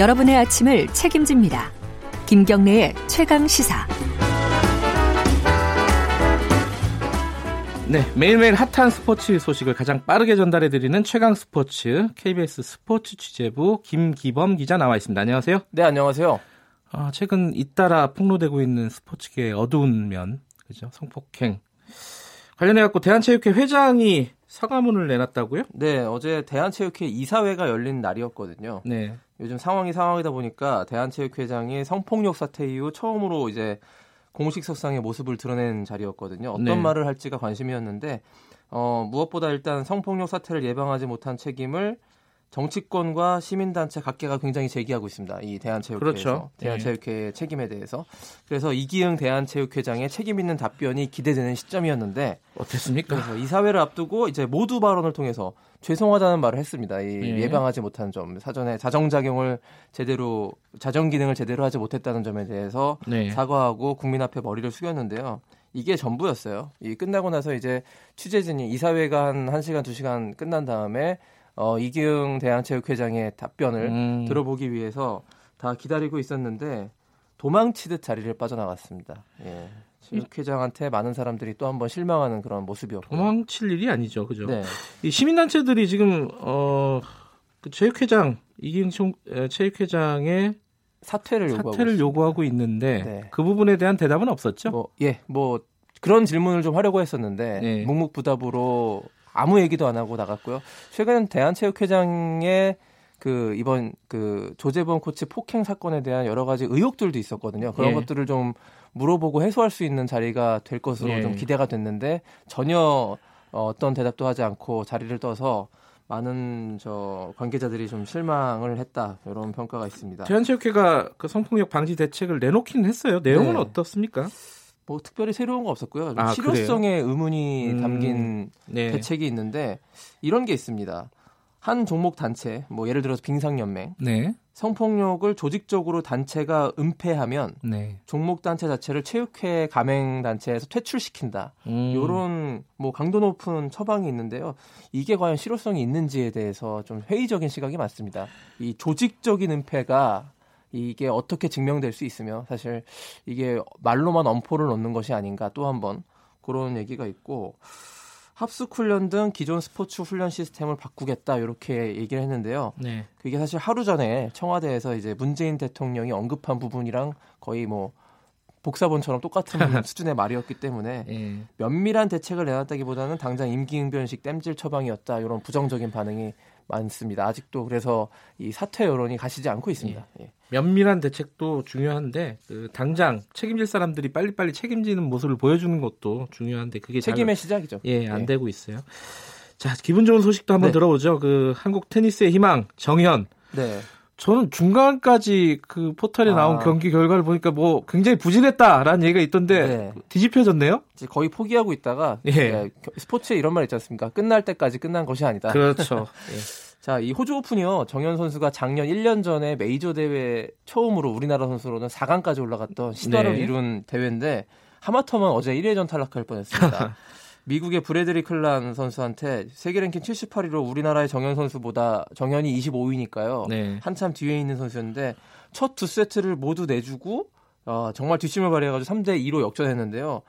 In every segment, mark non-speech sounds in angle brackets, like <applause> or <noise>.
여러분의 아침을 책임집니다. 김경래의 최강 시사. 네, 매일매일 핫한 스포츠 소식을 가장 빠르게 전달해 드리는 최강 스포츠 KBS 스포츠 취재부 김기범 기자 나와 있습니다. 안녕하세요. 네, 안녕하세요. 아, 최근 잇따라 폭로되고 있는 스포츠계의 어두운 면, 그죠? 성폭행 관련해 갖고 대한체육회 회장이 사과문을 내놨다고요? 네, 어제 대한체육회 이사회가 열린 날이었거든요. 네. 요즘 상황이 상황이다 보니까 대한체육회장이 성폭력 사태 이후 처음으로 이제 공식 석상의 모습을 드러낸 자리였거든요. 어떤 네. 말을 할지가 관심이었는데 어, 무엇보다 일단 성폭력 사태를 예방하지 못한 책임을 정치권과 시민단체 각계가 굉장히 제기하고 있습니다. 이 대한체육회에서 그렇죠. 대한체육회 네. 책임에 대해서 그래서 이기흥 대한체육회장의 책임 있는 답변이 기대되는 시점이었는데 어땠습니까? 그래서 이사회를 앞두고 이제 모두 발언을 통해서 죄송하다는 말을 했습니다. 이 네. 예방하지 못한 점, 사전에 자정작용을 제대로 자정 기능을 제대로 하지 못했다는 점에 대해서 네. 사과하고 국민 앞에 머리를 숙였는데요. 이게 전부였어요. 이 끝나고 나서 이제 취재진이 이사회가 한 1시간, 2시간 끝난 다음에 어, 이기흥 대한체육회장의 답변을 음. 들어보기 위해서 다 기다리고 있었는데 도망치듯 자리를 빠져나갔습니다. 예. 체육회장한테 많은 사람들이 또 한번 실망하는 그런 모습이었고 도망칠 일이 아니죠, 그죠? 네. 이 시민단체들이 지금 어, 그 체육회장 이기흥 체육회장의 사퇴를, 사퇴를 요구하고, 있는데 네. 그 부분에 대한 대답은 없었죠? 뭐, 예, 뭐 그런 질문을 좀 하려고 했었는데 네. 묵묵부답으로 아무 얘기도 안 하고 나갔고요. 최근 대한체육회장의 그 이번 그 조재범 코치 폭행 사건에 대한 여러 가지 의혹들도 있었거든요. 그런 예. 것들을 좀 물어보고 해소할 수 있는 자리가 될 것으로 예. 좀 기대가 됐는데 전혀 어떤 대답도 하지 않고 자리를 떠서 많은 저 관계자들이 좀 실망을 했다 이런 평가가 있습니다. 대한체육회가 그 성폭력 방지 대책을 내놓긴 했어요. 내용은 네. 어떻습니까? 뭐 특별히 새로운 거 없었고요. 아, 실효성의? 의문이 음, 담긴 네. 대책이 있는데 이런 게 있습니다. 한 종목 단체, 뭐 예를 들어서 빙상연맹, 네. 성폭력을 조직적으로 단체가 은폐하면 네. 종목 단체 자체를 체육회 가맹 단체에서 퇴출시킨다. 음. 이런 뭐 강도 높은 처방이 있는데요. 이게 과연 실효성이 있는지에 대해서 좀 회의적인 시각이 많습니다. 이 조직적인 은폐가 이게 어떻게 증명될 수 있으며 사실 이게 말로만 엄포를 놓는 것이 아닌가 또 한번 그런 얘기가 있고 합숙 훈련 등 기존 스포츠 훈련 시스템을 바꾸겠다 이렇게 얘기를 했는데요. 네. 그게 사실 하루 전에 청와대에서 이제 문재인 대통령이 언급한 부분이랑 거의 뭐 복사본처럼 똑같은 <laughs> 수준의 말이었기 때문에 네. 면밀한 대책을 내놨다기보다는 당장 임기응변식 땜질 처방이었다 이런 부정적인 반응이 많습니다. 아직도 그래서 이 사퇴 여론이 가시지 않고 있습니다. 예. 예. 면밀한 대책도 중요한데 그 당장 책임질 사람들이 빨리빨리 책임지는 모습을 보여주는 것도 중요한데 그게 책임의 잘, 시작이죠. 예, 안 예. 되고 있어요. 자, 기분 좋은 소식도 한번 네. 들어보죠. 그 한국 테니스의 희망 정현. 네. 저는 중간까지 그 포털에 나온 아. 경기 결과를 보니까 뭐 굉장히 부진했다라는 얘기가 있던데 네. 뒤집혀졌네요. 이제 거의 포기하고 있다가 예. 예. 스포츠에 이런 말 있지 않습니까? 끝날 때까지 끝난 것이 아니다. 그렇죠. <laughs> 예. 자, 이 호주 오픈이요. 정현 선수가 작년 1년 전에 메이저 대회 처음으로 우리나라 선수로는 4강까지 올라갔던 신화를 네. 이룬 대회인데 하마터면 어제 1회전 탈락할 뻔했습니다. <laughs> 미국의 브래드리 클란 선수한테 세계 랭킹 78위로 우리나라의 정현 선수보다 정현이 25위니까요. 네. 한참 뒤에 있는 선수였는데 첫 두 세트를 모두 내주고 어, 정말 뒷심을 발휘해가지고 3대 2로 역전했는데요.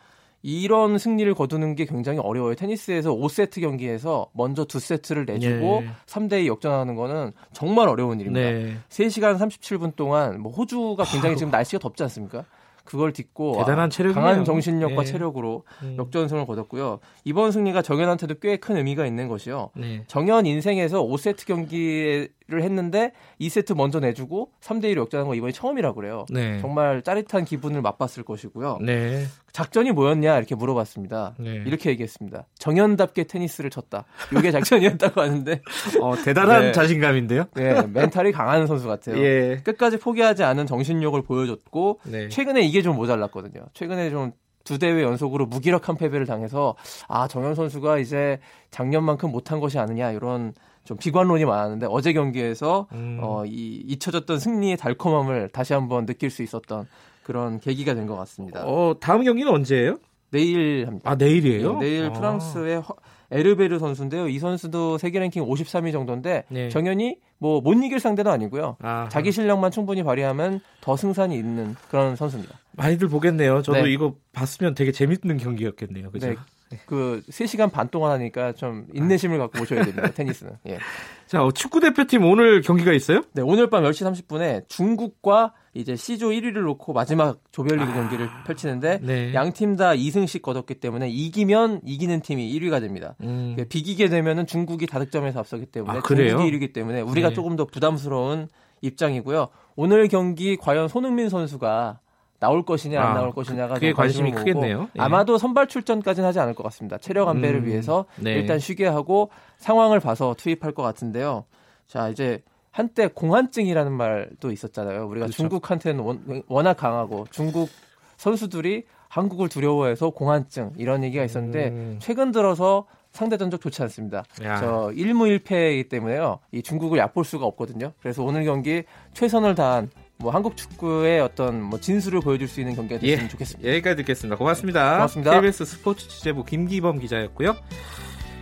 이런 승리를 거두는 게 굉장히 어려워요. 테니스에서 5세트 경기에서 먼저 두 세트를 내주고 네. 3대 2 역전하는 거는 정말 어려운 일입니다. 네. 3시간 37분 동안 뭐 호주가 굉장히 지금 날씨가 덥지 않습니까? 그걸 딛고 대단한 체력 강한 정신력과 네. 체력으로 음. 역전승을 거뒀고요. 이번 승리가 정현한테도 꽤 큰 의미가 있는 것이요. 네. 정현 인생에서 5세트 경기 를 했는데 2세트 먼저 내주고 3대 1로 역전한 거 이번이 처음이라고 그래요. 네. 정말 짜릿한 기분을 맛봤을 것이고요. 네. 작전이 뭐였냐 이렇게 물어봤습니다. 네. 이렇게 얘기했습니다. 정현답게 테니스를 쳤다. 이게 <laughs> 작전이었다고 하는데 어, 대단한 네. 자신감인데요. 네, 멘탈이 강한 선수 같아요. 예. 끝까지 포기하지 않은 정신력을 보여줬고 네. 최근에 이게 좀 모자랐거든요. 최근에 좀두 대회 연속으로 무기력한 패배를 당해서 아 정현 선수가 이제 작년만큼 못한 것이 아니냐 이런 좀 비관론이 많았는데 어제 경기에서 음. 어, 이 잊혀졌던 승리의 달콤함을 다시 한번 느낄 수 있었던 그런 계기가 된 것 같습니다. 어, 다음 경기는 언제예요? 내일 합니다. 아, 내일이에요? 네, 내일 아. 프랑스의 에르베르 선수인데요. 이 선수도 세계 랭킹 53위 정도인데 네. 정현이 뭐 못 이길 상대도 아니고요. 아하. 자기 실력만 충분히 발휘하면 더 승산이 있는 그런 선수입니다. 많이들 보겠네요. 저도 네. 이거 봤으면 되게 재밌는 경기였겠네요. 그죠? 네. 그 3시간 반 동안 하니까 좀 인내심을 갖고 보셔야 됩니다. <laughs> 테니스는. 예. 자, 어, 축구 대표팀 오늘 경기가 있어요? 네, 오늘 밤 10시 30분에 중국과 이제 C조 1위를 놓고 마지막 조별리그 아, 경기를 펼치는데 네. 양팀 다 2승씩 거뒀기 때문에 이기면 이기는 팀이 1위가 됩니다. 음. 그러니까 비기게 되면은 중국이 다득점에서 앞서기 때문에 아, 중국이 1위기 때문에 우리가 네. 조금 더 부담스러운 입장이고요. 오늘 경기 과연 손흥민 선수가 나올 것이냐 안 아, 나올 것이냐가 그게 관심이 크겠네요. 예. 아마도 선발 출전까지는 하지 않을 것 같습니다. 체력 안배를 음, 위해서 네. 일단 쉬게 하고 상황을 봐서 투입할 것 같은데요. 자 이제 한때 공한증이라는 말도 있었잖아요. 우리가 그렇죠. 중국한테는 워낙 강하고 중국 선수들이 한국을 두려워해서 공한증 이런 얘기가 있었는데 음. 최근 들어서 상대 전적 좋지 않습니다. 야. 저 1무 1패이기 때문에요. 이 중국을 얕볼 수가 없거든요. 그래서 오늘 경기 최선을 다한 뭐 한국 축구의 어떤 뭐 진수를 보여줄 수 있는 경기가 됐으면 예, 좋겠습니다. 여기까지 듣겠습니다. 고맙습니다. 고맙습니다. KBS 스포츠 취재부 김기범 기자였고요.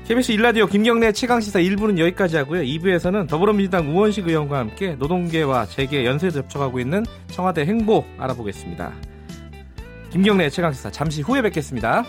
KBS 일라디오 김경래 최강시사 1부는 여기까지 하고요. 2부에서는 더불어민주당 우원식 의원과 함께 노동계와 재계 연쇄 접촉하고 있는 청와대 행보 알아보겠습니다. 김경래 최강시사 잠시 후에 뵙겠습니다.